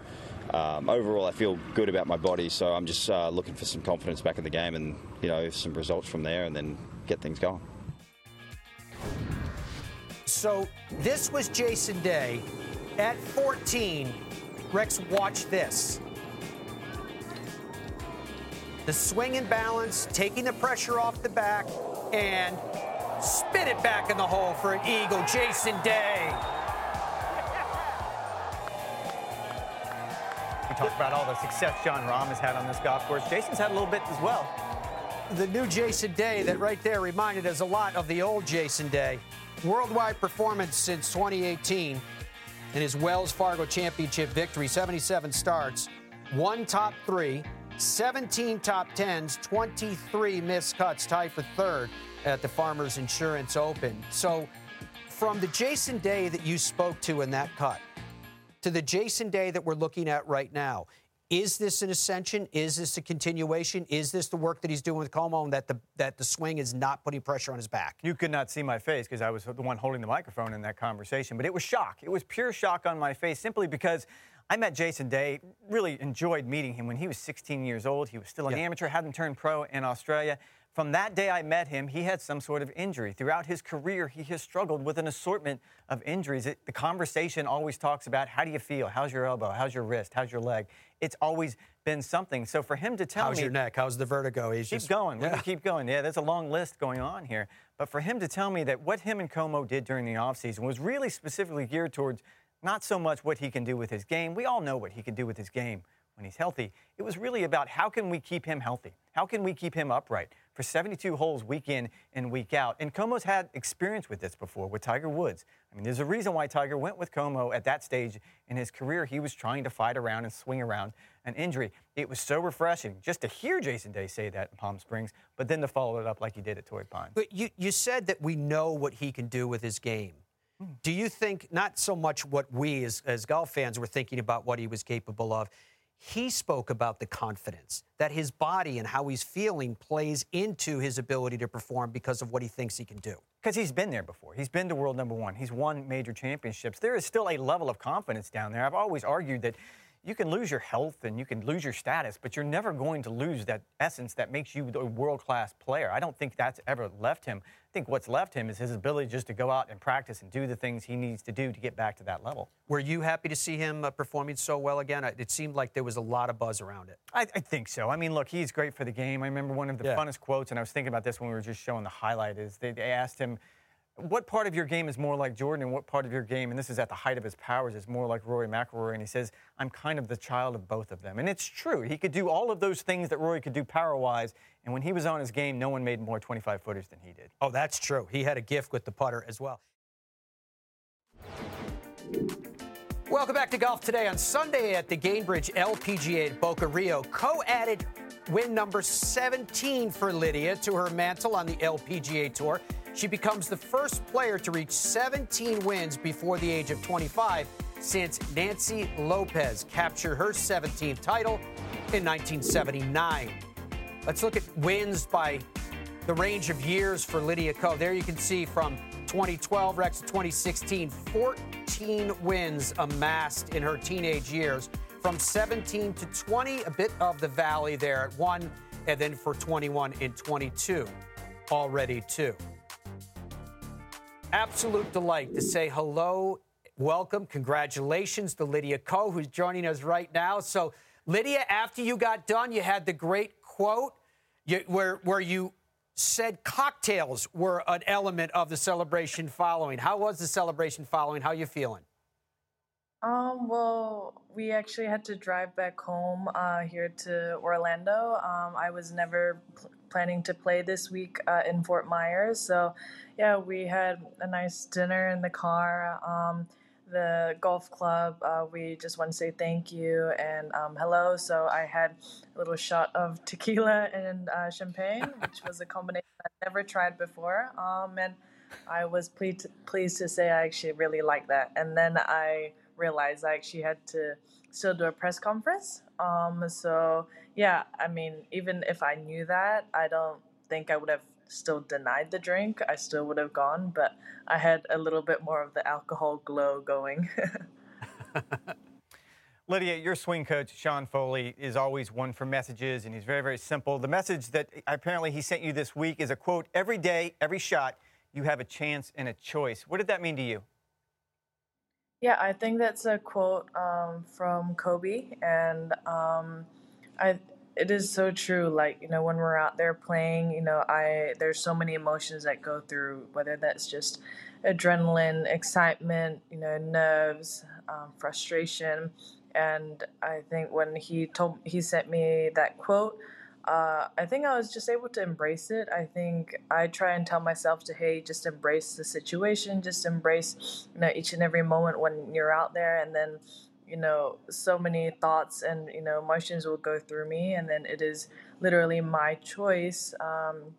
um, overall, I feel good about my body. So I'm just uh, looking for some confidence back in the game, and you know some results from there, and then get things going. So this was Jason Day at 14. Rex, watch this. The swing and balance, taking the pressure off the back, and spin it back in the hole for an eagle. Jason Day. We talked about all the success Jon Rahm has had on this golf course. Jason's had a little bit as well. The new Jason Day, that right there reminded us a lot of the old Jason Day. Worldwide performance since 2018 in his Wells Fargo Championship victory 77 starts, one top three, 17 top tens, 23 missed cuts, tied for third at the Farmers Insurance Open. So, from the Jason Day that you spoke to in that cut to the Jason Day that we're looking at right now, is this an ascension? Is this a continuation? Is this the work that he's doing with Como and that the that the swing is not putting pressure on his back? You could not see my face because I was the one holding the microphone in that conversation, but it was shock. It was pure shock on my face simply because I met Jason Day, really enjoyed meeting him when he was 16 years old. He was still an yeah. amateur, hadn't turned pro in Australia. From that day I met him, he had some sort of injury. Throughout his career, he has struggled with an assortment of injuries. It, the conversation always talks about how do you feel? How's your elbow? How's your wrist? How's your leg? It's always been something. So for him to tell How's me. How's your neck? How's the vertigo? He's keep just, going. Yeah. keep going. Yeah, there's a long list going on here. But for him to tell me that what him and Como did during the offseason was really specifically geared towards not so much what he can do with his game. We all know what he can do with his game when he's healthy. It was really about how can we keep him healthy? How can we keep him upright? For 72 holes week in and week out. And Como's had experience with this before with Tiger Woods. I mean, there's a reason why Tiger went with Como at that stage in his career. He was trying to fight around and swing around an injury. It was so refreshing just to hear Jason Day say that in Palm Springs, but then to follow it up like he did at Torrey Pines. But you, you said that we know what he can do with his game. Hmm. Do you think not so much what we as, as golf fans were thinking about what he was capable of? He spoke about the confidence that his body and how he's feeling plays into his ability to perform because of what he thinks he can do. Because he's been there before. He's been to world number one. He's won major championships. There is still a level of confidence down there. I've always argued that you can lose your health and you can lose your status, but you're never going to lose that essence that makes you a world class player. I don't think that's ever left him. I think what's left him is his ability just to go out and practice and do the things he needs to do to get back to that level. Were you happy to see him uh, performing so well again? It seemed like there was a lot of buzz around it. I, I think so. I mean, look, he's great for the game. I remember one of the Yeah. funnest quotes, and I was thinking about this when we were just showing the highlight, is they, they asked him, what part of your game is more like Jordan and what part of your game, and this is at the height of his powers, is more like Rory McIlroy? And he says, I'm kind of the child of both of them. And it's true. He could do all of those things that Rory could do power-wise, and when he was on his game, no one made more 25-footers than he did. Oh, that's true. He had a gift with the putter as well. Welcome back to Golf Today. On Sunday at the Gainbridge LPGA at Boca Rio, Ko added win number 17 for Lydia to her mantle on the LPGA Tour. She becomes the first player to reach 17 wins before the age of 25 since Nancy Lopez captured her 17th title in 1979. Let's look at wins by the range of years for Lydia Ko. There you can see from 2012 Rex to 2016, 14 wins amassed in her teenage years. From 17 to 20, a bit of the valley there at one, and then for 21 and 22, already two. Absolute delight to say hello, welcome, congratulations to Lydia Ko, who's joining us right now. So, Lydia, after you got done, you had the great quote you, where, where you said cocktails were an element of the celebration following. How was the celebration following? How you feeling? Um, well, we actually had to drive back home uh, here to Orlando. Um, I was never pl- planning to play this week uh, in Fort Myers. So, yeah, we had a nice dinner in the car. Um, the golf club, uh, we just want to say thank you and um, hello. So, I had a little shot of tequila and uh, champagne, which was a combination I'd never tried before. Um, and I was pleased pleased to say I actually really liked that. And then I realized I actually had to still do a press conference. Um, so yeah, I mean, even if I knew that, I don't think I would have still denied the drink. I still would have gone, but I had a little bit more of the alcohol glow going. Lydia, your swing coach, Sean Foley, is always one for messages, and he's very, very simple. The message that apparently he sent you this week is a quote Every day, every shot, you have a chance and a choice. What did that mean to you? Yeah, I think that's a quote um, from Kobe, and um, I it is so true. Like you know, when we're out there playing, you know, I there's so many emotions that go through, whether that's just adrenaline, excitement, you know, nerves, um, frustration, and I think when he told he sent me that quote. Uh, I think I was just able to embrace it. I think I try and tell myself to, hey, just embrace the situation, just embrace, you know, each and every moment when you're out there, and then, you know, so many thoughts and you know emotions will go through me, and then it is literally my choice um,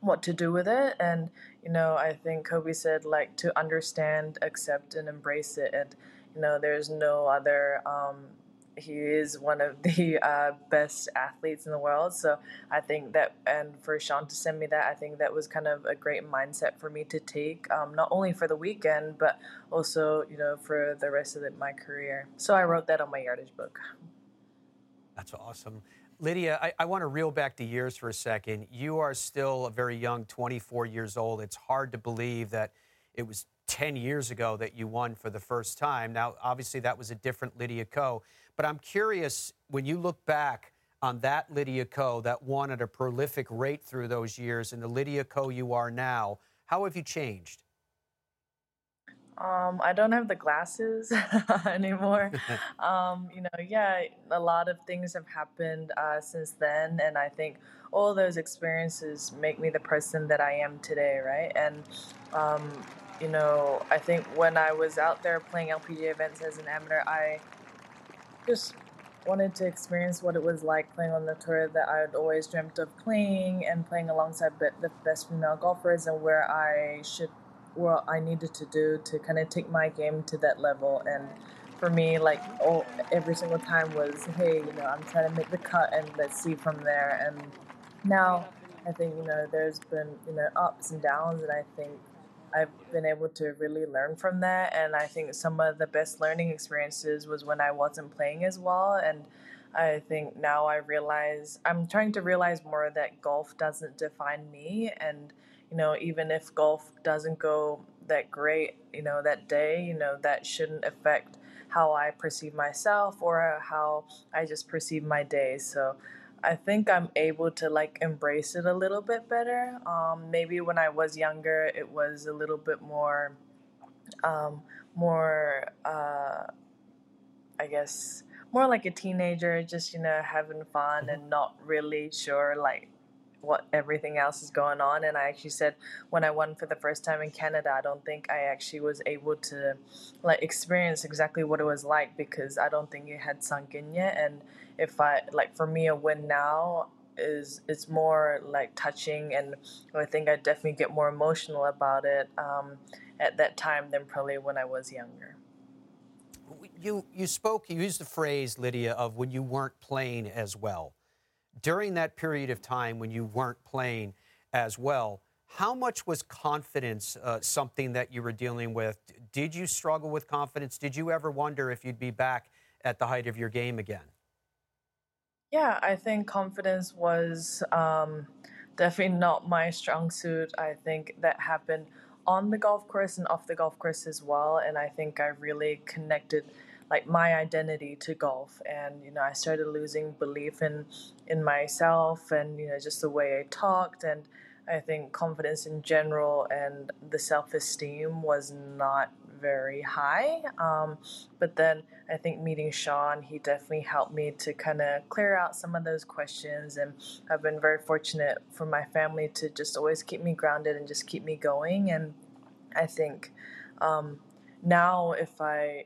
what to do with it. And you know, I think Kobe said like to understand, accept, and embrace it, and you know, there's no other. Um, he is one of the uh, best athletes in the world. So I think that, and for Sean to send me that, I think that was kind of a great mindset for me to take, um, not only for the weekend, but also, you know, for the rest of the, my career. So I wrote that on my yardage book. That's awesome. Lydia, I, I want to reel back the years for a second. You are still a very young, 24 years old. It's hard to believe that it was 10 years ago that you won for the first time. Now, obviously, that was a different Lydia Ko. But I'm curious, when you look back on that Lydia Ko that won at a prolific rate through those years and the Lydia Ko you are now, how have you changed? Um, I don't have the glasses anymore. um, you know, yeah, a lot of things have happened uh, since then, and I think all those experiences make me the person that I am today, right? And um, you know, I think when I was out there playing LPGA events as an amateur, I just wanted to experience what it was like playing on the tour that I had always dreamt of playing and playing alongside the best female golfers and where I should what I needed to do to kind of take my game to that level. And for me, like oh, every single time was, hey, you know, I'm trying to make the cut, and let's see from there. And now, I think you know, there's been you know ups and downs, and I think I've been able to really learn from that. And I think some of the best learning experiences was when I wasn't playing as well. And I think now I realize I'm trying to realize more that golf doesn't define me and you know, even if golf doesn't go that great, you know, that day, you know, that shouldn't affect how I perceive myself or how I just perceive my day. So I think I'm able to like embrace it a little bit better. Um, maybe when I was younger, it was a little bit more, um, more, uh, I guess, more like a teenager, just, you know, having fun and not really sure like what everything else is going on. And I actually said when I won for the first time in Canada, I don't think I actually was able to like experience exactly what it was like because I don't think it had sunk in yet. And if I like for me a win now is it's more like touching and I think I definitely get more emotional about it um, at that time than probably when I was younger. You you spoke you used the phrase Lydia of when you weren't playing as well during that period of time when you weren't playing as well, how much was confidence uh, something that you were dealing with? Did you struggle with confidence? Did you ever wonder if you'd be back at the height of your game again? Yeah, I think confidence was um, definitely not my strong suit. I think that happened on the golf course and off the golf course as well. And I think I really connected like my identity to golf and you know i started losing belief in in myself and you know just the way i talked and i think confidence in general and the self-esteem was not very high um, but then i think meeting sean he definitely helped me to kind of clear out some of those questions and i've been very fortunate for my family to just always keep me grounded and just keep me going and i think um, now if i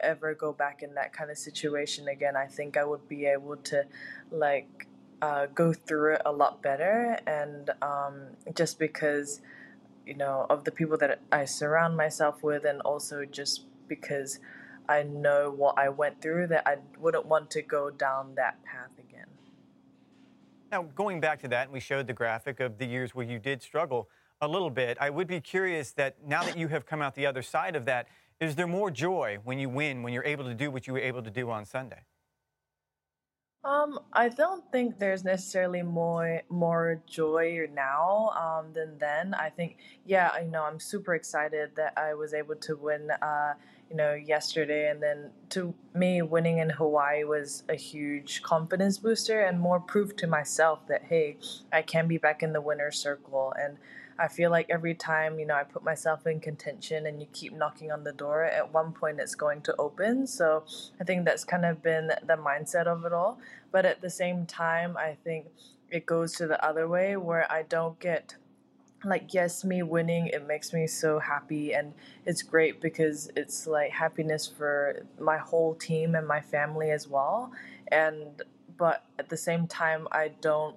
ever go back in that kind of situation again, I think I would be able to like uh, go through it a lot better. And um, just because, you know, of the people that I surround myself with, and also just because I know what I went through, that I wouldn't want to go down that path again. Now, going back to that, and we showed the graphic of the years where you did struggle a little bit. I would be curious that now that you have come out the other side of that, is there more joy when you win, when you're able to do what you were able to do on Sunday? Um, I don't think there's necessarily more more joy now um, than then. I think, yeah, you know, I'm super excited that I was able to win, uh, you know, yesterday, and then to me, winning in Hawaii was a huge confidence booster and more proof to myself that hey, I can be back in the winner's circle, and I feel like every time, you know, I put myself in contention and you keep knocking on the door, at one point it's going to open. So I think that's kind of been the mindset of it all. But at the same time, I think it goes to the other way where I don't get like yes me winning it makes me so happy and it's great because it's like happiness for my whole team and my family as well and but at the same time I don't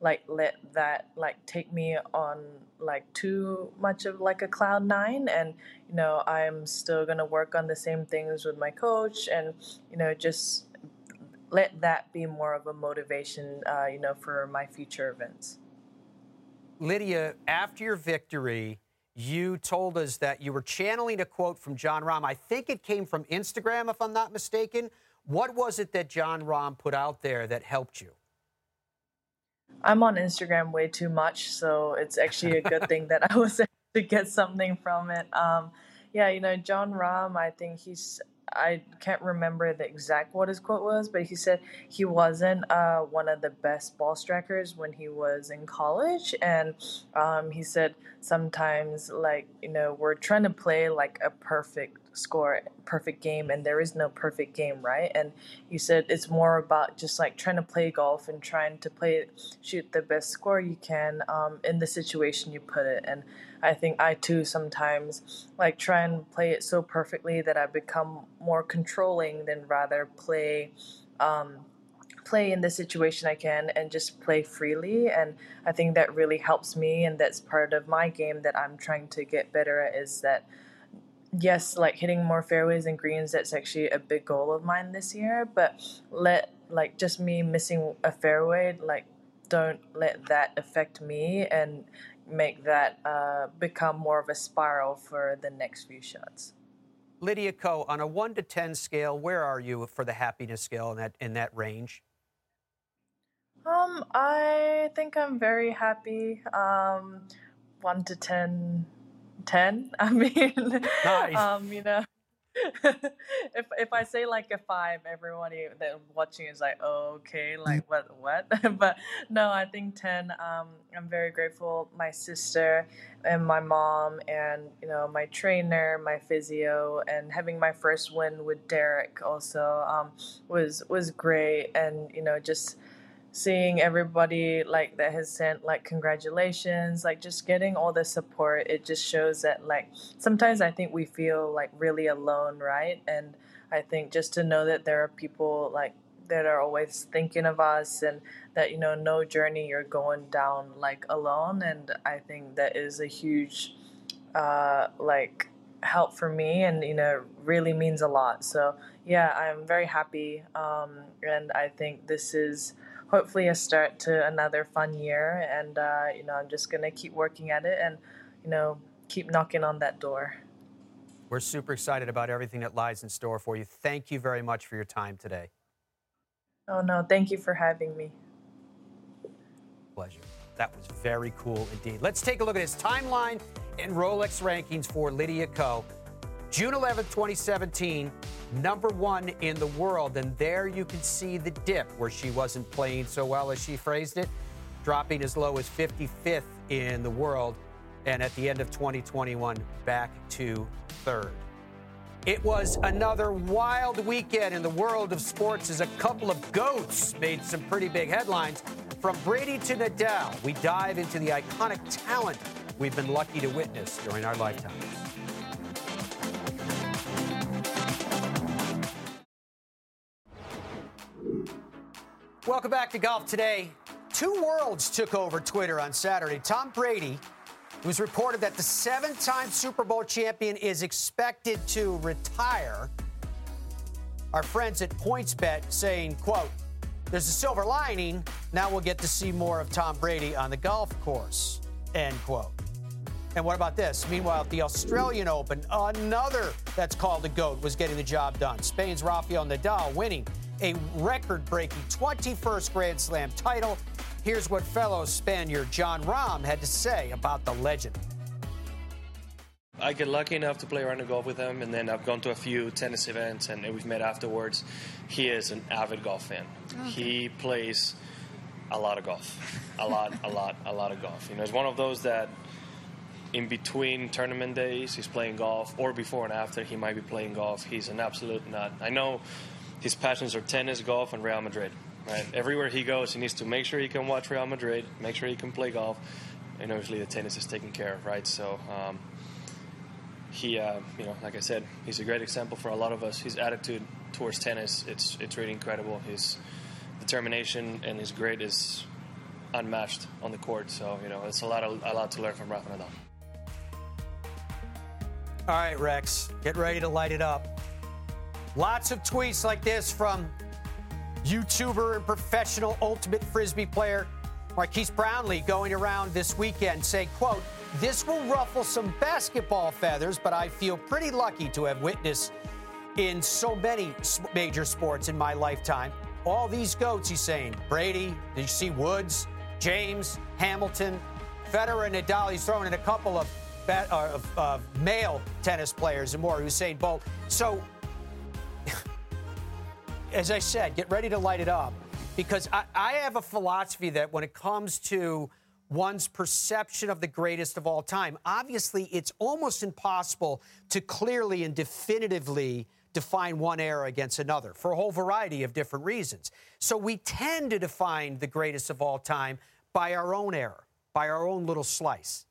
like let that like take me on like too much of like a cloud nine. And you know i'm still going to work on the same things with my coach and you know just let that be more of a motivation uh, you know for my future events. Lydia after your victory you told us that you were channeling a quote from jon rahm. I think it came from instagram if i'm not mistaken. What was it that jon rahm put out there that helped you I'm on Instagram way too much, so it's actually a good thing that I was able to get something from it. Um, yeah, you know, Jon Rahm, I think he's I can't remember the exact what his quote was, but he said he wasn't uh, one of the best ball strikers when he was in college, and um, he said sometimes like you know we're trying to play like a perfect score, perfect game, and there is no perfect game, right? And he said it's more about just like trying to play golf and trying to play shoot the best score you can um, in the situation you put it, and I think I too sometimes like try and play it so perfectly that I become more controlling than rather play um, play in the situation I can and just play freely. And I think that really helps me, and that's part of my game that I'm trying to get better at. Is that yes, like hitting more fairways and greens. That's actually a big goal of mine this year. But let like just me missing a fairway like don't let that affect me and make that uh, become more of a spiral for the next few shots. Lydia Ko, on a one to ten scale, where are you for the happiness scale in that in that range? Um, I think I'm very happy. Um, one to ten, ten. I mean, nice. um, you know, if if I say like a five, everybody that watching is like, oh, okay, like what what? but no, I think ten. Um, I'm very grateful. My sister and my mom, and you know, my trainer, my physio, and having my first win with Derek also um, was was great, and you know, just seeing everybody like that has sent like congratulations like just getting all the support it just shows that like sometimes i think we feel like really alone right? And i think just to know that there are people like that are always thinking of us and that you know no journey you're going down like alone. And i think that is a huge uh like help for me and you know really means a lot. So yeah i'm very happy um and i think this is hopefully a start to another fun year. And uh, you know, I'm just gonna keep working at it and you know keep knocking on that door. We're super excited about everything that lies in store for you. Thank you very much for your time today. Oh no, thank you for having me. Pleasure. That was very cool indeed. Let's take a look at his timeline and Rolex rankings for Lydia Ko. June 11, 2017, number one in the world. And there you can see the dip where she wasn't playing so well, as she phrased it, dropping as low as 55th in the world. And at the end of 2021, back to third. It was another wild weekend in the world of sports as a couple of goats made some pretty big headlines. From Brady to Nadal, we dive into the iconic talent we've been lucky to witness during our lifetime. Welcome back to Golf Today. Two worlds took over Twitter on Saturday. Tom Brady, it was reported that the seven time Super Bowl champion is expected to retire. Our friends at PointsBet saying, quote, there's a silver lining. Now we'll get to see more of Tom Brady on the golf course, end quote. And what about this? Meanwhile, at the Australian Open, another that's called a GOAT was getting the job done. Spain's Rafael Nadal winning a record breaking 21st Grand Slam title. Here's what fellow Spaniard Jon Rahm had to say about the legend. I get lucky enough to play around the golf with him, and then I've gone to a few tennis events, and we've met afterwards. He is an avid golf fan. Oh, okay. He plays a lot of golf, a lot, a lot, a lot of golf. You know, he's one of those that in between tournament days he's playing golf, or before and after he might be playing golf. He's an absolute nut. I know his passions are tennis, golf, and Real Madrid. Right, everywhere he goes, he needs to make sure he can watch Real Madrid, make sure he can play golf, and obviously the tennis is taken care of. Right, so. Um, he, uh, you know, like I said, he's a great example for a lot of us. His attitude towards tennis, it's it's really incredible. His determination and his grit is unmatched on the court. So you know, it's a lot of, a lot to learn from Rafa Nadal. All right, Rex, get ready to light it up. Lots of tweets like this from YouTuber and professional ultimate frisbee player Marques Brownlee going around this weekend saying, quote, this will ruffle some basketball feathers, but I feel pretty lucky to have witnessed in so many major sports in my lifetime. All these goats, he's saying. Brady, did you see Woods, James, Hamilton, Federer, and Nadal? He's throwing in a couple of, of, of male tennis players and more. Usain Bolt. So as I said, get ready to light it up because I, I have a philosophy that when it comes to one's perception of the greatest of all time, obviously it's almost impossible to clearly and definitively define one era against another for a whole variety of different reasons. So we tend to define the greatest of all time by our own era, by our own little slice.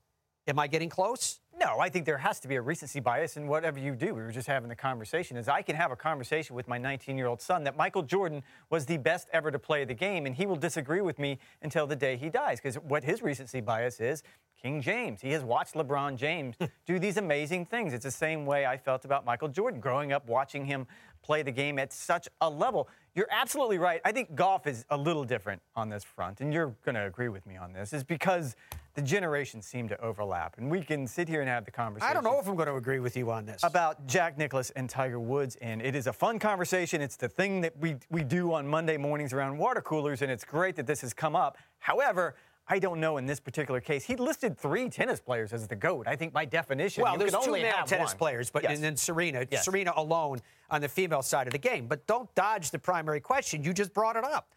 Am I getting close? No, I think there has to be a recency bias in whatever you do. We were just having the conversation. Is I can have a conversation with my 19-year-old son that Michael Jordan was the best ever to play the game, and he will disagree with me until the day he dies. Because what his recency bias is, King James. He has watched LeBron James do these amazing things. It's the same way I felt about Michael Jordan, growing up watching him play the game at such a level. You're absolutely right. I think golf is a little different on this front, and you're going to agree with me on this, is because the generations seem to overlap. And we can sit here and have the conversation. I don't know if I'm going to agree with you on this. About Jack Nicklaus and Tiger Woods. And it is a fun conversation. It's the thing that we, we do on Monday mornings around water coolers, and it's great that this has come up. However, I don't know in this particular case. He listed three tennis players as the GOAT. I think by definition, well, you there's two only male tennis one. players, but Yes. and then Serena, Yes. Serena alone on the female side of the game. But don't dodge the primary question. You just brought it up.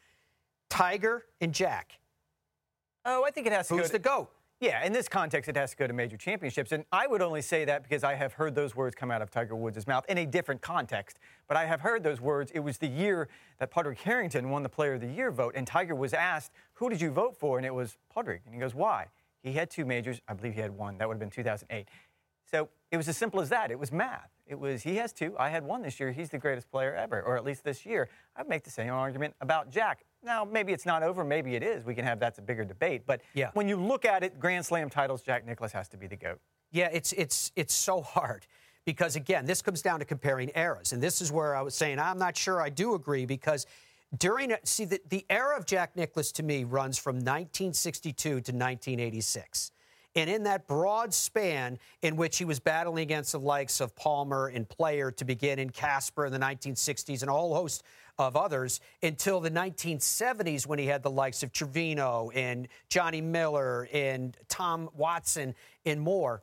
Tiger and Jack. Oh, I think it has to go Who's to- the GOAT? Yeah, in this context, it has to go to major championships. And I would only say that because I have heard those words come out of Tiger Woods' mouth in a different context. But I have heard those words. It was the year that Padraig Harrington won the Player of the Year vote, and Tiger was asked, Who did you vote for? And it was Padraig. And he goes, Why? He had two majors. I believe he had one. That would have been 2008. So it was as simple as that. It was math. It was he has two. I had one this year. He's the greatest player ever, or at least this year. I'd make the same argument about Jack. Now maybe it's not over. Maybe it is. We can have that's a bigger debate. But Yeah. when you look at it, Grand Slam titles, Jack Nicklaus has to be the goat. Yeah, it's it's it's so hard because again, this comes down to comparing eras, and this is where I was saying I'm not sure I do agree because during see the, the era of Jack Nicklaus to me runs from 1962 to 1986. And in that broad span in which he was battling against the likes of Palmer and Player to begin in Casper in the 1960s and a whole host of others until the 1970s when he had the likes of Trevino and Johnny Miller and Tom Watson and more.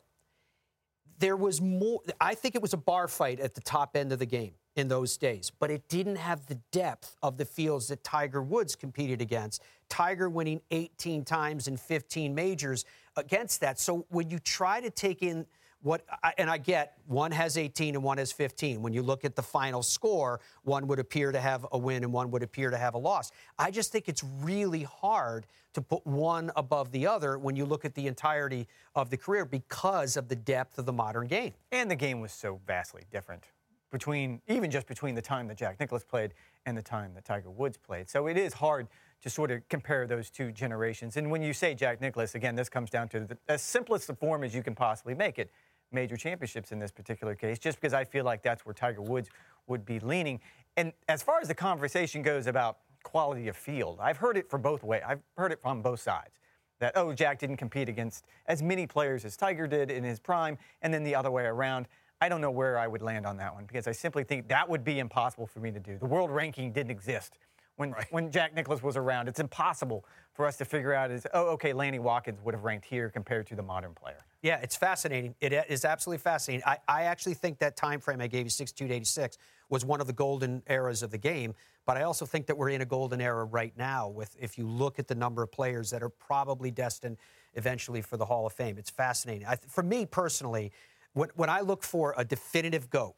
There was more i think it was a bar fight at the top end of the game in those days but it didn't have the depth of the fields that tiger woods competed against. Tiger winning 18 times in 15 majors against that so when you try to take in what and I get one has 18 and one has 15. When you look at the final score, one would appear to have a win and one would appear to have a loss. I just think it's really hard to put one above the other when you look at the entirety of the career because of the depth of the modern game. And the game was so vastly different between even just between the time that Jack Nicklaus played and the time that Tiger Woods played. So it is hard to sort of compare those two generations. And when you say Jack Nicklaus, again, this comes down to the as simplest form as you can possibly make it. Major championships in this particular case, just because I feel like that's where Tiger Woods would be leaning. And as far as the conversation goes about quality of field, I've heard it for both ways. I've heard it from both sides that, oh, Jack didn't compete against as many players as Tiger did in his prime, and then the other way around. I don't know where I would land on that one because I simply think that would be impossible for me to do. The world ranking didn't exist when, when Jack Nicklaus was around. It's impossible for us to figure out is, oh, okay, Lanny Wadkins would have ranked here compared to the modern player. Yeah, it's fascinating. It is absolutely fascinating. I, I actually think that time frame I gave you, 62 to 86, was one of the golden eras of the game. But I also think that we're in a golden era right now with if you look at the number of players that are probably destined eventually for the Hall of Fame. It's fascinating. I, for me personally, when, when I look for a definitive GOAT,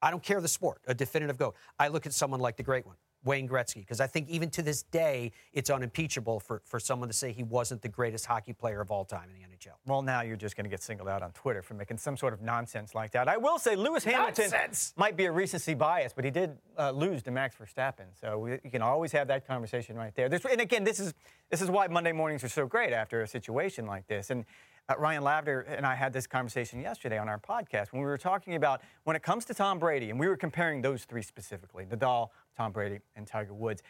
I don't care the sport, a definitive GOAT, I look at someone like the great one. Wayne Gretzky, because I think even to this day, it's unimpeachable for, for someone to say he wasn't the greatest hockey player of all time in the NHL. Well, now you're just going to get singled out on Twitter for making some sort of nonsense like that. I will say Lewis Hamilton Nonsense! might be a recency bias, but he did uh, lose to Max Verstappen. So we, you can always have that conversation right there. There's, and again, this is this is why Monday mornings are so great after a situation like this. And uh, Ryan Lavner and I had this conversation yesterday on our podcast when we were talking about when it comes to Tom Brady, and we were comparing those three specifically: Nadal, Tom Brady, and Tiger Woods.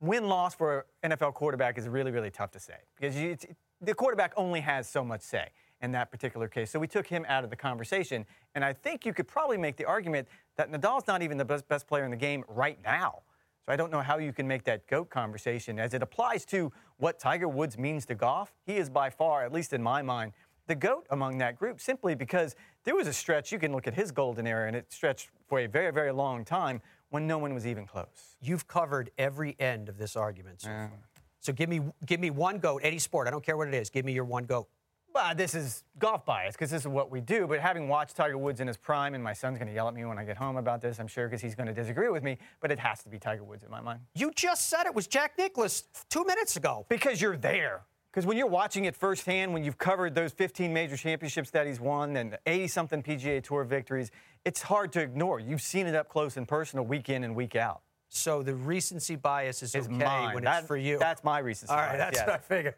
Win loss for an NFL quarterback is really, really tough to say because you, the quarterback only has so much say in that particular case. So we took him out of the conversation. And I think you could probably make the argument that Nadal's not even the best, best player in the game right now. So I don't know how you can make that GOAT conversation as it applies to what Tiger Woods means to golf. He is by far, at least in my mind, the GOAT among that group simply because there was a stretch, you can look at his golden era, and it stretched for a very, very long time when no one was even close. You've covered every end of this argument. So, far so give me give me one goat, any sport. I don't care what it is. Give me your one goat. Well, this is golf bias because this is what we do. But having watched Tiger Woods in his prime, and my son's going to yell at me when I get home about this, I'm sure, because he's going to disagree with me. But it has to be Tiger Woods in my mind. You just said it was Jack Nicklaus two minutes ago. Because you're there. Because when you're watching it firsthand, when you've covered those 15 major championships that he's won and 80 something PGA Tour victories, it's hard to ignore. You've seen it up close and personal week in and week out. So the recency bias is, Is okay mine. when That- it's for you. That's my recency bias. All right, bias, that's yes. what I figured.